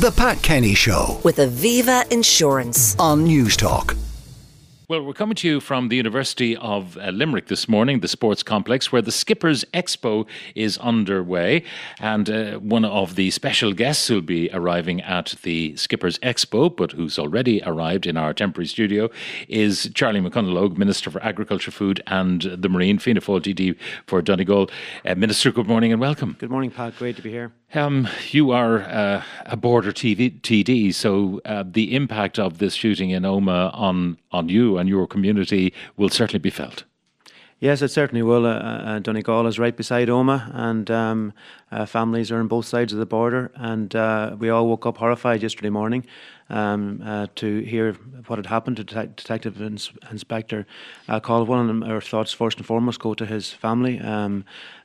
The Pat Kenny Show with Aviva Insurance. on Newstalk. Well, we're coming to you from the University of uh, Limerick this morning, the sports complex, where the Skippers Expo is underway. And uh, one of the special guests who'll be arriving at the Skippers Expo, but who's already arrived in our temporary studio, is Charlie McConalogue, Minister for Agriculture, Food and the Marine, Fianna Fáil TD for Donegal. Uh, Minister, good morning and welcome. Good morning, Pat. Great to be here. Um, you are uh, a border TV, TD, so uh, the impact of this shooting in Omagh on, on you and your community will certainly be felt. Yes, it certainly will. Uh, uh, Donegal is right beside Omagh, and um, uh, families are on both sides of the border. And uh, we all woke up horrified yesterday morning um, uh, to hear what had happened to Det- Detective Ins- Inspector uh. And our thoughts, first and foremost, go to his family um,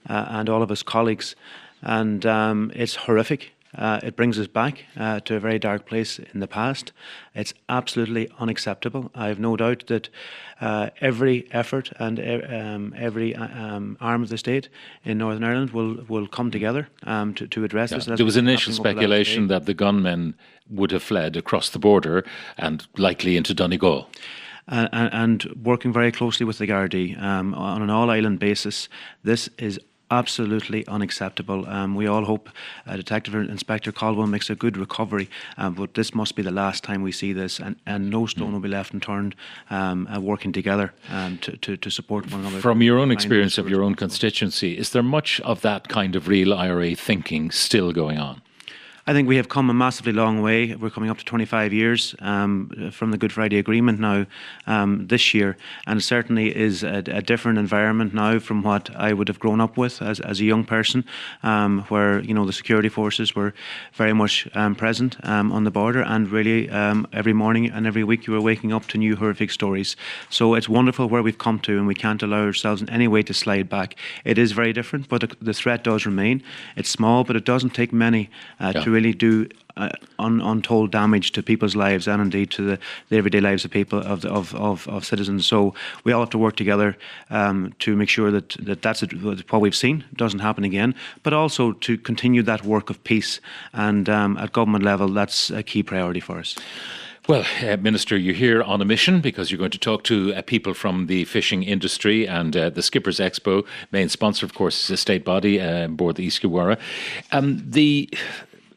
uh, and all of his colleagues. And um, it's horrific. Uh, it brings us back uh, to a very dark place in the past. It's absolutely unacceptable. I have no doubt that uh, every effort and e- um, every uh, um, arm of the state in Northern Ireland will, will come together um, to, to address this. There was initial speculation that the gunmen would have fled across the border and likely into Donegal. uh, and, and working very closely with the Gardaí um, on an all-island basis. This is absolutely unacceptable. Um, we all hope uh, Detective Inspector Caldwell makes a good recovery, um, but this must be the last time we see this, and, and no stone will be left unturned um, uh, working together um, to, to, to support one another. From your own experience of your own constituency, is there much of that kind of real IRA thinking still going on? I think we have come a massively long way. We're coming up to 25 years um, from the Good Friday Agreement now um, this year, and it certainly is a, a different environment now from what I would have grown up with as, as a young person, um, where you know the security forces were very much um, present um, on the border, and really um, every morning and every week you were waking up to new horrific stories. So it's wonderful where we've come to, and we can't allow ourselves in any way to slide back. It is very different, but the, the threat does remain. It's small, but it doesn't take many uh, Yeah. to really do uh, un, untold damage to people's lives and indeed to the, the everyday lives of people of, the, of, of of citizens. So we all have to work together um, to make sure that, that that's what we've seen doesn't happen again, but also to continue that work of peace. And um, at government level, that's a key priority for us. Well, uh, Minister, you're here on a mission because you're going to talk to uh, people from the fishing industry and uh, the Skippers Expo. Main sponsor, of course, is a state body uh, aboard the Iascaigh Mhara. Um, the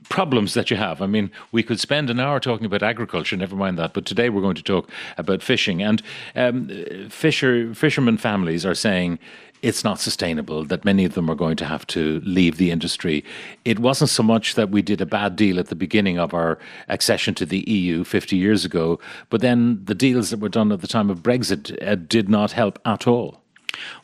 problems that you have. I mean, we could spend an hour talking about agriculture, never mind that, but today we're going to talk about fishing. And um, fisher fishermen families are saying it's not sustainable, that many of them are going to have to leave the industry. It wasn't so much that we did a bad deal at the beginning of our accession to the EU 50 years ago, but then the deals that were done at the time of Brexit uh, did not help at all.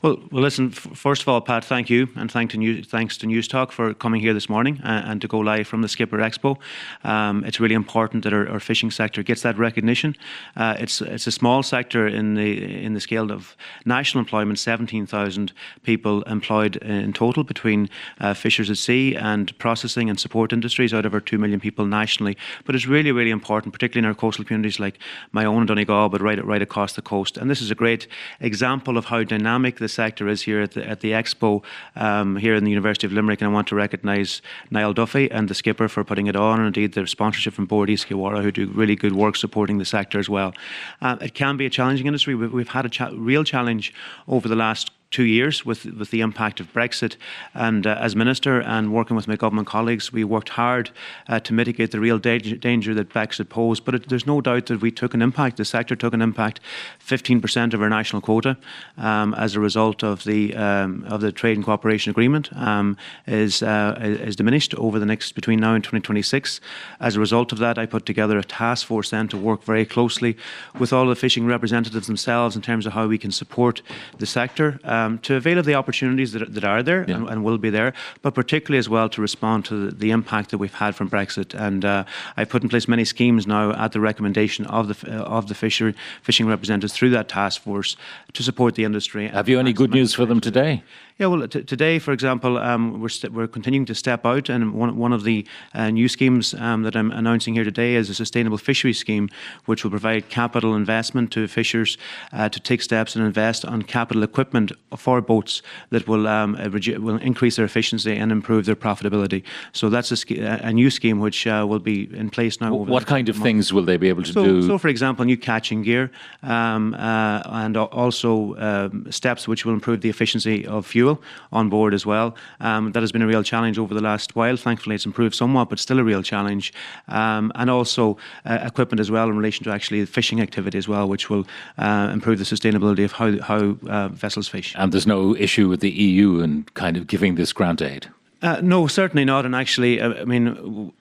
Well, well, listen. First of all, Pat, thank you, and thank to News, thanks to Newstalk for coming here this morning uh, and to go live from the Skipper Expo. Um, it's really important that our, our fishing sector gets that recognition. Uh, it's it's a small sector in the in the scale of national employment. Seventeen thousand people employed in total between uh, fishers at sea and processing and support industries out of our two million people nationally. But it's really really important, particularly in our coastal communities like my own Donegal, but right right across the coast. And this is a great example of how dynamic the sector is here at the, at the expo um, here in the University of Limerick. And I want to recognise Niall Duffy and the skipper for putting it on, and indeed the sponsorship from Board East who do really good work supporting the sector as well. Uh, it can be a challenging industry. We've, we've had a cha- real challenge over the last two years with with the impact of Brexit. And uh, as minister and working with my government colleagues, we worked hard uh, to mitigate the real danger, danger that Brexit posed. But it, there's no doubt that we took an impact. The sector took an impact. 15% of our national quota, um, as a result of the um, of the trade and cooperation agreement, um, is uh, is diminished over the next between now and 2026. As a result of that, I put together a task force then to work very closely with all the fishing representatives themselves in terms of how we can support the sector um, to avail of the opportunities that, that are there and, and will be there, but particularly as well to respond to the, the impact that we've had from Brexit. And uh, I have put in place many schemes now at the recommendation of the uh, of the fisher, fishing representatives through that task force to support the industry. Have you any good news for them today? Yeah, well, t- today, for example, um, we're, st- we're continuing to step out, and one, one of the uh, new schemes um, that I'm announcing here today is a sustainable fishery scheme, which will provide capital investment to fishers uh, to take steps and invest on capital equipment for boats that will um, will increase their efficiency and improve their profitability. So that's a, a new scheme which uh, will be in place now. what kind of things will they be able to so, do? So, for example, new catching gear um, uh, and also um, steps which will improve the efficiency of fuel on board as well. Um, that has been a real challenge over the last while. Thankfully, it's improved somewhat, but still a real challenge. Um, and also uh, equipment as well in relation to actually fishing activity as well, which will uh, improve the sustainability of how, how uh, vessels fish. And there's no issue with the EU and kind of giving this grant aid? Uh, no, certainly not. And actually, uh, I mean,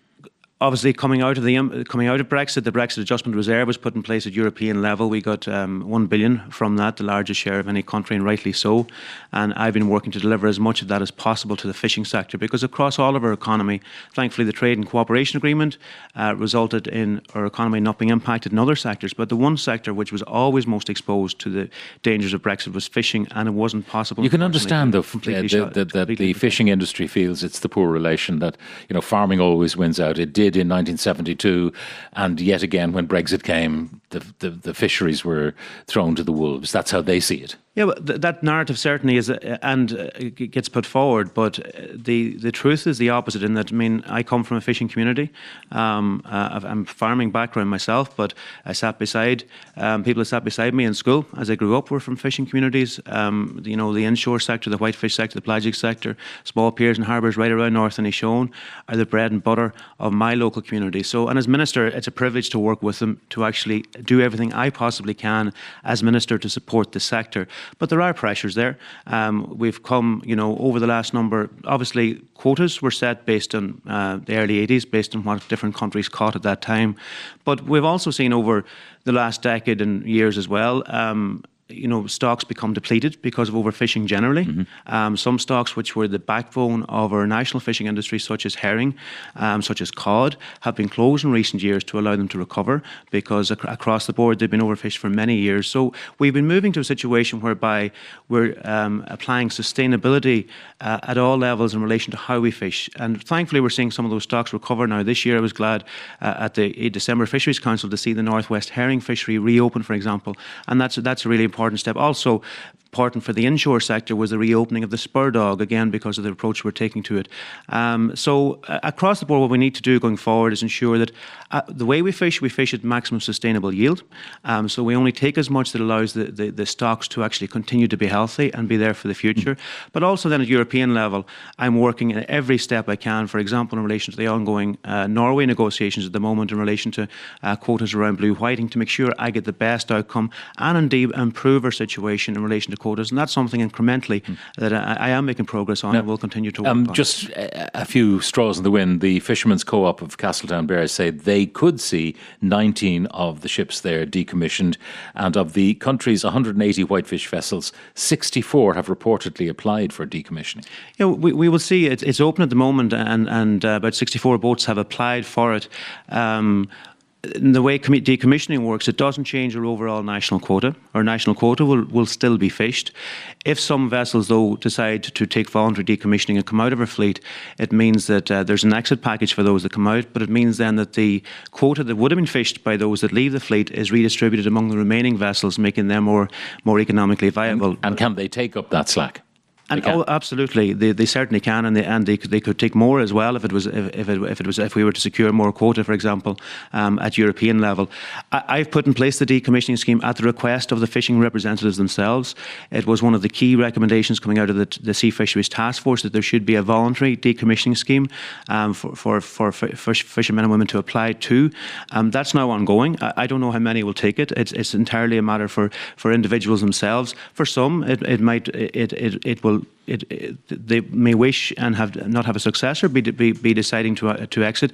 obviously coming out of the um, coming out of Brexit, the Brexit Adjustment Reserve was put in place at European level. We got um, one billion from that, the largest share of any country, and rightly so. And I've been working to deliver as much of that as possible to the fishing sector because across all of our economy, thankfully, the trade and cooperation agreement uh, resulted in our economy not being impacted in other sectors. But the one sector which was always most exposed to the dangers of Brexit was fishing, and it wasn't possible. You can understand though that the, the fishing industry feels it's the poor relation that you know farming always wins out. It did did in 1972, and yet again when Brexit came, the, the, the fisheries were thrown to the wolves. That's how they see it. Yeah, well, th- that narrative certainly is, uh, and uh, gets put forward. But uh, the the truth is the opposite. In that, I mean, I come from a fishing community. Um, uh, I'm farming background myself, but I sat beside um, people who sat beside me in school as I grew up were from fishing communities. Um, you know, the inshore sector, the whitefish sector, the pelagic sector, small piers and harbours right around North Inishowen are the bread and butter of my local community. So, and as minister, it's a privilege to work with them to actually do everything I possibly can as minister to support the sector. But there are pressures there. Um, we've come, you know, over the last number. Obviously, quotas were set based on uh, the early 80s, based on what different countries caught at that time. But we've also seen over the last decade and years as well. Um, you know, stocks become depleted because of overfishing generally. Mm-hmm. Um, some stocks, which were the backbone of our national fishing industry, such as herring, um, such as cod, have been closed in recent years to allow them to recover because ac- across the board they've been overfished for many years. So we've been moving to a situation whereby we're um, applying sustainability uh, at all levels in relation to how we fish. And thankfully, we're seeing some of those stocks recover now. This year, I was glad uh, at the December Fisheries Council to see the Northwest herring fishery reopen, for example. And that's, that's a really important important step. Also, important for the inshore sector was the reopening of the spur dog again because of the approach we're taking to it. Um, so uh, across the board, what we need to do going forward is ensure that uh, the way we fish, we fish at maximum sustainable yield. Um, so we only take as much that allows the, the, the, stocks to actually continue to be healthy and be there for the future. Mm. But also then at European level, I'm working at every step I can. For example, in relation to the ongoing uh, Norway negotiations at the moment, in relation to uh, quotas around blue whiting, to make sure I get the best outcome and indeed improve our situation in relation to quotas, and that's something incrementally mm. that I, I, am making progress on now, and will continue to work um, on. Just a, a, few straws in the wind. The Fishermen's Co-op of Castletownbere say they could see 19 of the ships there decommissioned, and of the country's 180 whitefish vessels, 64 have reportedly applied for decommissioning. Yeah, we, we will see. It, it's open at the moment, and, and uh, about 64 boats have applied for it. Um, the way decommissioning works, it doesn't change our overall national quota. Our national quota will, will still be fished. If some vessels, though, decide to take voluntary decommissioning and come out of our fleet, it means that uh, there's an exit package for those that come out, but it means then that the quota that would have been fished by those that leave the fleet is redistributed among the remaining vessels, making them more, more economically viable. And, and can they take up that slack? And oh, absolutely, they, they certainly can, and they and they could, they could take more as well if it was if, if it if it was if we were to secure more quota, for example, um, at European level. I, have put in place the decommissioning scheme at the request of the fishing representatives themselves. It was one of the key recommendations coming out of the, the Sea Fisheries Task Force that there should be a voluntary decommissioning scheme um, for, for for fish, fishermen and women to apply to. Um, that's now ongoing. I, I, don't know how many will take it. It's, it's entirely a matter for, for individuals themselves. For some, it, it might it, it, it will it, it, they may wish and have not have a successor, be, be, be deciding to, uh, to exit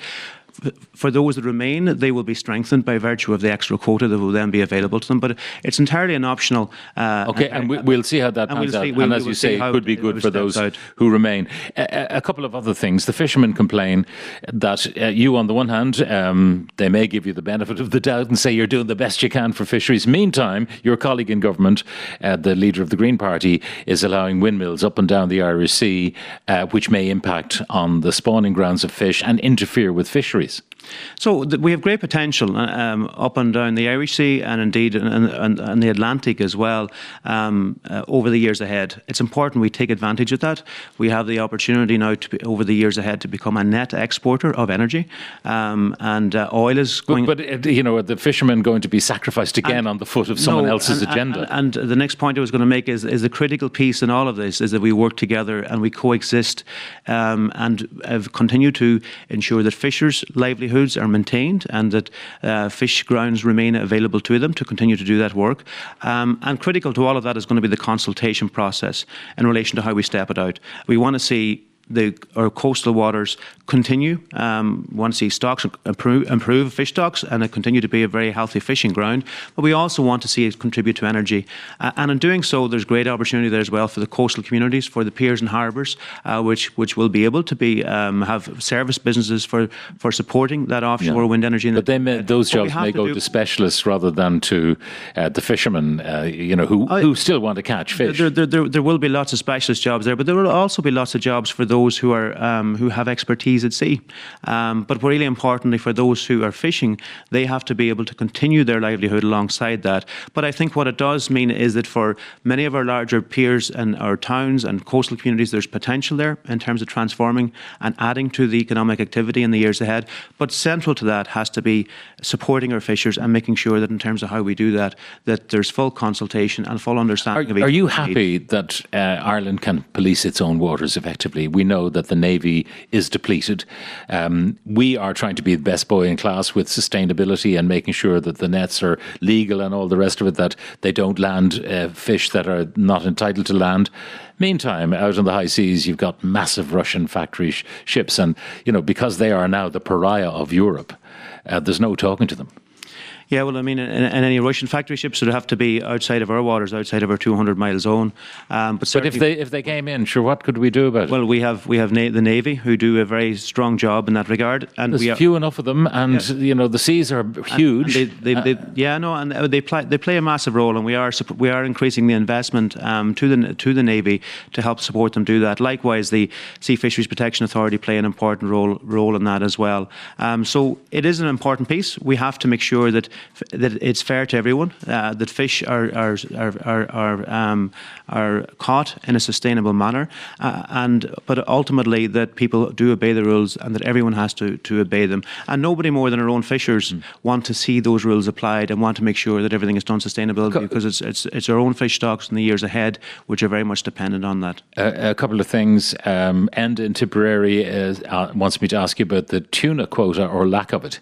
for those that remain, they will be strengthened by virtue of the extra quota that will then be available to them. But it's entirely an optional. Uh, okay, and, we, will see how that pans we'll out. we'll, and as you say, it could be good for those out. who remain. A, a, couple of other things. The fishermen complain that uh, you, on the one hand, um, they may give you the benefit of the doubt and say you're doing the best you can for fisheries. Meantime, your colleague in government, uh, the leader of the Green Party, is allowing windmills up and down the Irish Sea, uh, which may impact on the spawning grounds of fish and interfere with fisheries stories. So we have great potential uh, um, up and down the Irish Sea and indeed in, and, and the Atlantic as well um, uh, over the years ahead. It's important we take advantage of that. We have the opportunity now to be, over the years ahead to become a net exporter of energy, um, and uh, oil is going. But, but, uh, you know, are the fishermen going to be sacrificed again And- on the foot of someone No, else's and- agenda? And, and the next point I was going to make is, is the critical piece in all of this is that we work together and we coexist um, and uh, continue to ensure that fishers' livelihoods are maintained and that uh, fish grounds remain available to them to continue to do that work. Um, and critical to all of that is going to be the consultation process in relation to how we step it out. We want to see the our coastal waters continue. Um, we want to see stocks improve, improve fish stocks and it continue to be a very healthy fishing ground. But we also want to see it contribute to energy. Uh, and in doing so, there's great opportunity there as well for the coastal communities, for the piers and harbours, uh, which which will be able to be um, have service businesses for for supporting that offshore Yeah. wind energy. But they may, those jobs may to go do- to specialists rather than to uh, the fishermen, uh, you know, who, I- who still want to catch fish. There, there, there, there will be lots of specialist jobs there, but there will also be lots of jobs for those who are um, who have expertise at sea. Um, but really importantly, for those who are fishing, they have to be able to continue their livelihood alongside that. But I think what it does mean is that for many of our larger piers and our towns and coastal communities, there's potential there in terms of transforming and adding to the economic activity in the years ahead. But central to that has to be supporting our fishers and making sure that in terms of how we do that, that there's full consultation and full understanding of Are, each are you happy that uh, Ireland can police its own waters effectively? We know that the Navy is depleted. Um, we are trying to be the best boy in class with sustainability and making sure that the nets are legal and all the rest of it, that they don't land uh, fish that are not entitled to land. Meantime, out on the high seas, you've got massive Russian factory sh- ships, and you know because they are now the pariah of Europe, uh, there's no talking to them. Yeah, well, I mean, in, in any Russian factory ships would have to be outside of our waters, outside of our 200 mile zone. Um, but, But if they if they came in, sure, what could we do about it? well, we have we have na- the navy who do a very strong job in that regard, and There's are, few enough of them, and you know the seas are huge. And they, they, they, yeah, no, and they play they play a massive role, and we are we are increasing the investment um, to the to the navy to help support them do that. Likewise, the Sea Fisheries Protection Authority play an important role role in that as well. Um, so it is an important piece. We have to make sure that that it's fair to everyone, uh, that fish are are are are, are, um, are caught in a sustainable manner, uh, and but ultimately that people do obey the rules and that everyone has to to obey them. And nobody more than our own fishers want to see those rules applied and want to make sure that everything is done sustainability because it's it's it's our own fish stocks in the years ahead which are very much dependent on that. a, a couple of things. Um, End in Tipperary uh, uh, wants me to ask you about the tuna quota or lack of it.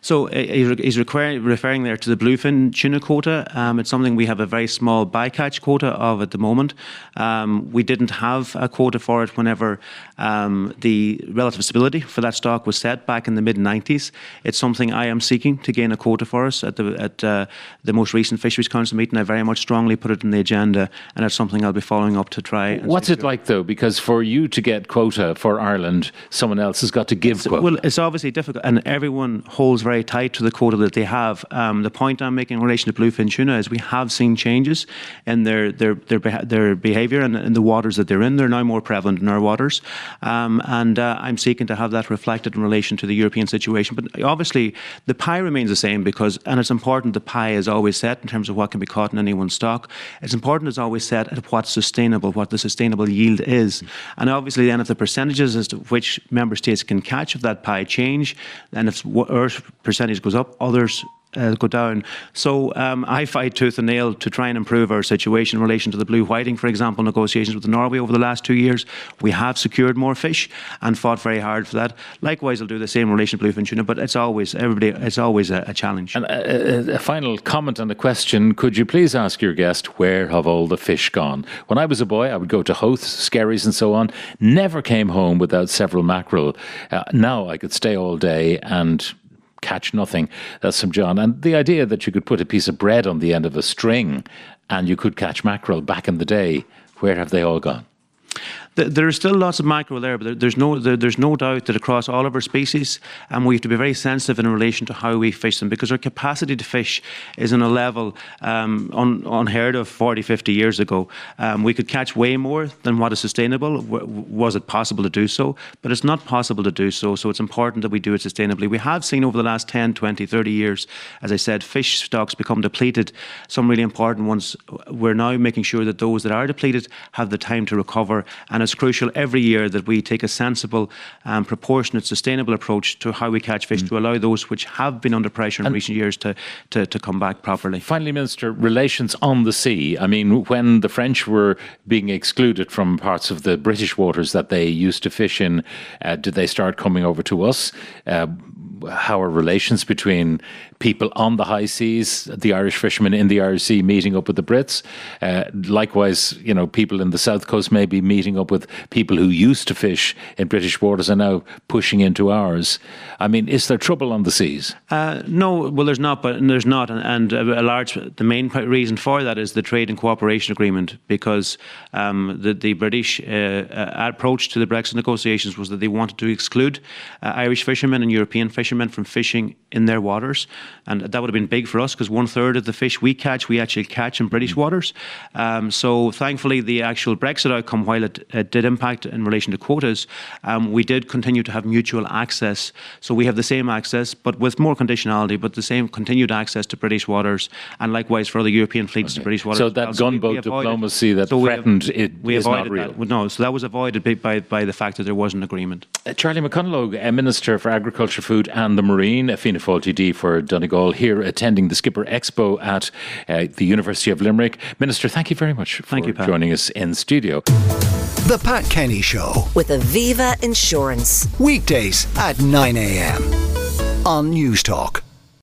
So uh, he's re- he's requir- referring there to the bluefin tuna quota. Um, it's something we have a very small bycatch quota of at the moment. Um, we didn't have a quota for it whenever um, the relative stability for that stock was set back in the mid 90s. It's something I am seeking to gain a quota for us at the at uh, the most recent Fisheries Council meeting. I very much strongly put it on the agenda, and it's something I'll be following up to try. and What's it like though? Because for you to get quota for Ireland, someone else has got to give quota. Well, it's obviously difficult, and everyone holds very tight to the quota that they have. Um, the point I'm making in relation to bluefin tuna is we have seen changes in their their their, their behaviour and in the waters that they're in. They're now more prevalent in our waters, um, and uh, I'm seeking to have that reflected in relation to the European situation. But obviously, the pie remains the same because, and it's important the pie is always set in terms of what can be caught in any one stock. It's important it's always set at what's sustainable, what the sustainable yield is, and obviously then if the percentages as to which member states can catch of that pie change, and if percentage goes up, others uh, go down. So um, I fight tooth and nail to try and improve our situation in relation to the blue whiting, for example, negotiations with Norway over the last two years. We have secured more fish and fought very hard for that. Likewise, I'll do the same in relation to bluefin tuna, but it's always everybody. It's always a, a challenge. And a, a, a final comment on the question Could you please ask your guest where have all the fish gone? When I was a boy, I would go to Howth, Skerries, and so on. Never came home without several mackerel. Uh, now I could stay all day and catch nothing. That's from John. And the idea that you could put a piece of bread on the end of a string and you could catch mackerel back in the day, where have they all gone? There are still lots of mackerel there, but there's no there's no doubt that across all of our species, um, we have to be very sensitive in relation to how we fish them because our capacity to fish is on a level um, un, unheard of 40, 50 years ago. Um, we could catch way more than what is sustainable. W- was it possible to do so? But it's not possible to do so. So it's important that we do it sustainably. We have seen over the last 10, 20, 30 years, as I said, fish stocks become depleted. Some really important ones. We're now making sure that those that are depleted have the time to recover. And it's crucial every year that we take a sensible, um, proportionate, sustainable approach to how we catch fish mm. to allow those which have been under pressure in and recent years to, to, to come back properly. Finally, Minister, relations on the sea. I mean, when the French were being excluded from parts of the British waters that they used to fish in, uh, did they start coming over to us? Uh, how are relations between people on the high seas, the Irish fishermen in the Irish Sea meeting up with the Brits? Uh, likewise, you know, people in the south coast may be meeting up with people who used to fish in British waters and now pushing into ours. I mean, is there trouble on the seas? Uh, no, well, there's not, but there's not, and, and, a large the main reason for that is the trade and cooperation agreement because um, the the British uh, uh approach to the Brexit negotiations was that they wanted to exclude uh, Irish fishermen and European fishermen from fishing in their waters. And that would have been big for us because one third of the fish we catch, we actually catch in British waters. Um, so thankfully, the actual Brexit outcome, while it, it did impact in relation to quotas, um, we did continue to have mutual access. So we have the same access, but with more conditionality, but the same continued access to British waters, and likewise for other European fleets okay. to British waters. So that gunboat diplomacy that so threatened have, it we is not real. That. No, so that was avoided by, by the fact that there was an agreement. Uh, Charlie McConalogue, Minister for Agriculture, Food and the Marine, Fianna Fáil TD for Donegal, here attending the Skipper Expo at uh, the University of Limerick. Minister, thank you very much thank for you, Pat. joining us in studio. The Pat Kenny Show with Aviva Insurance. Weekdays at 9 a.m. on Newstalk.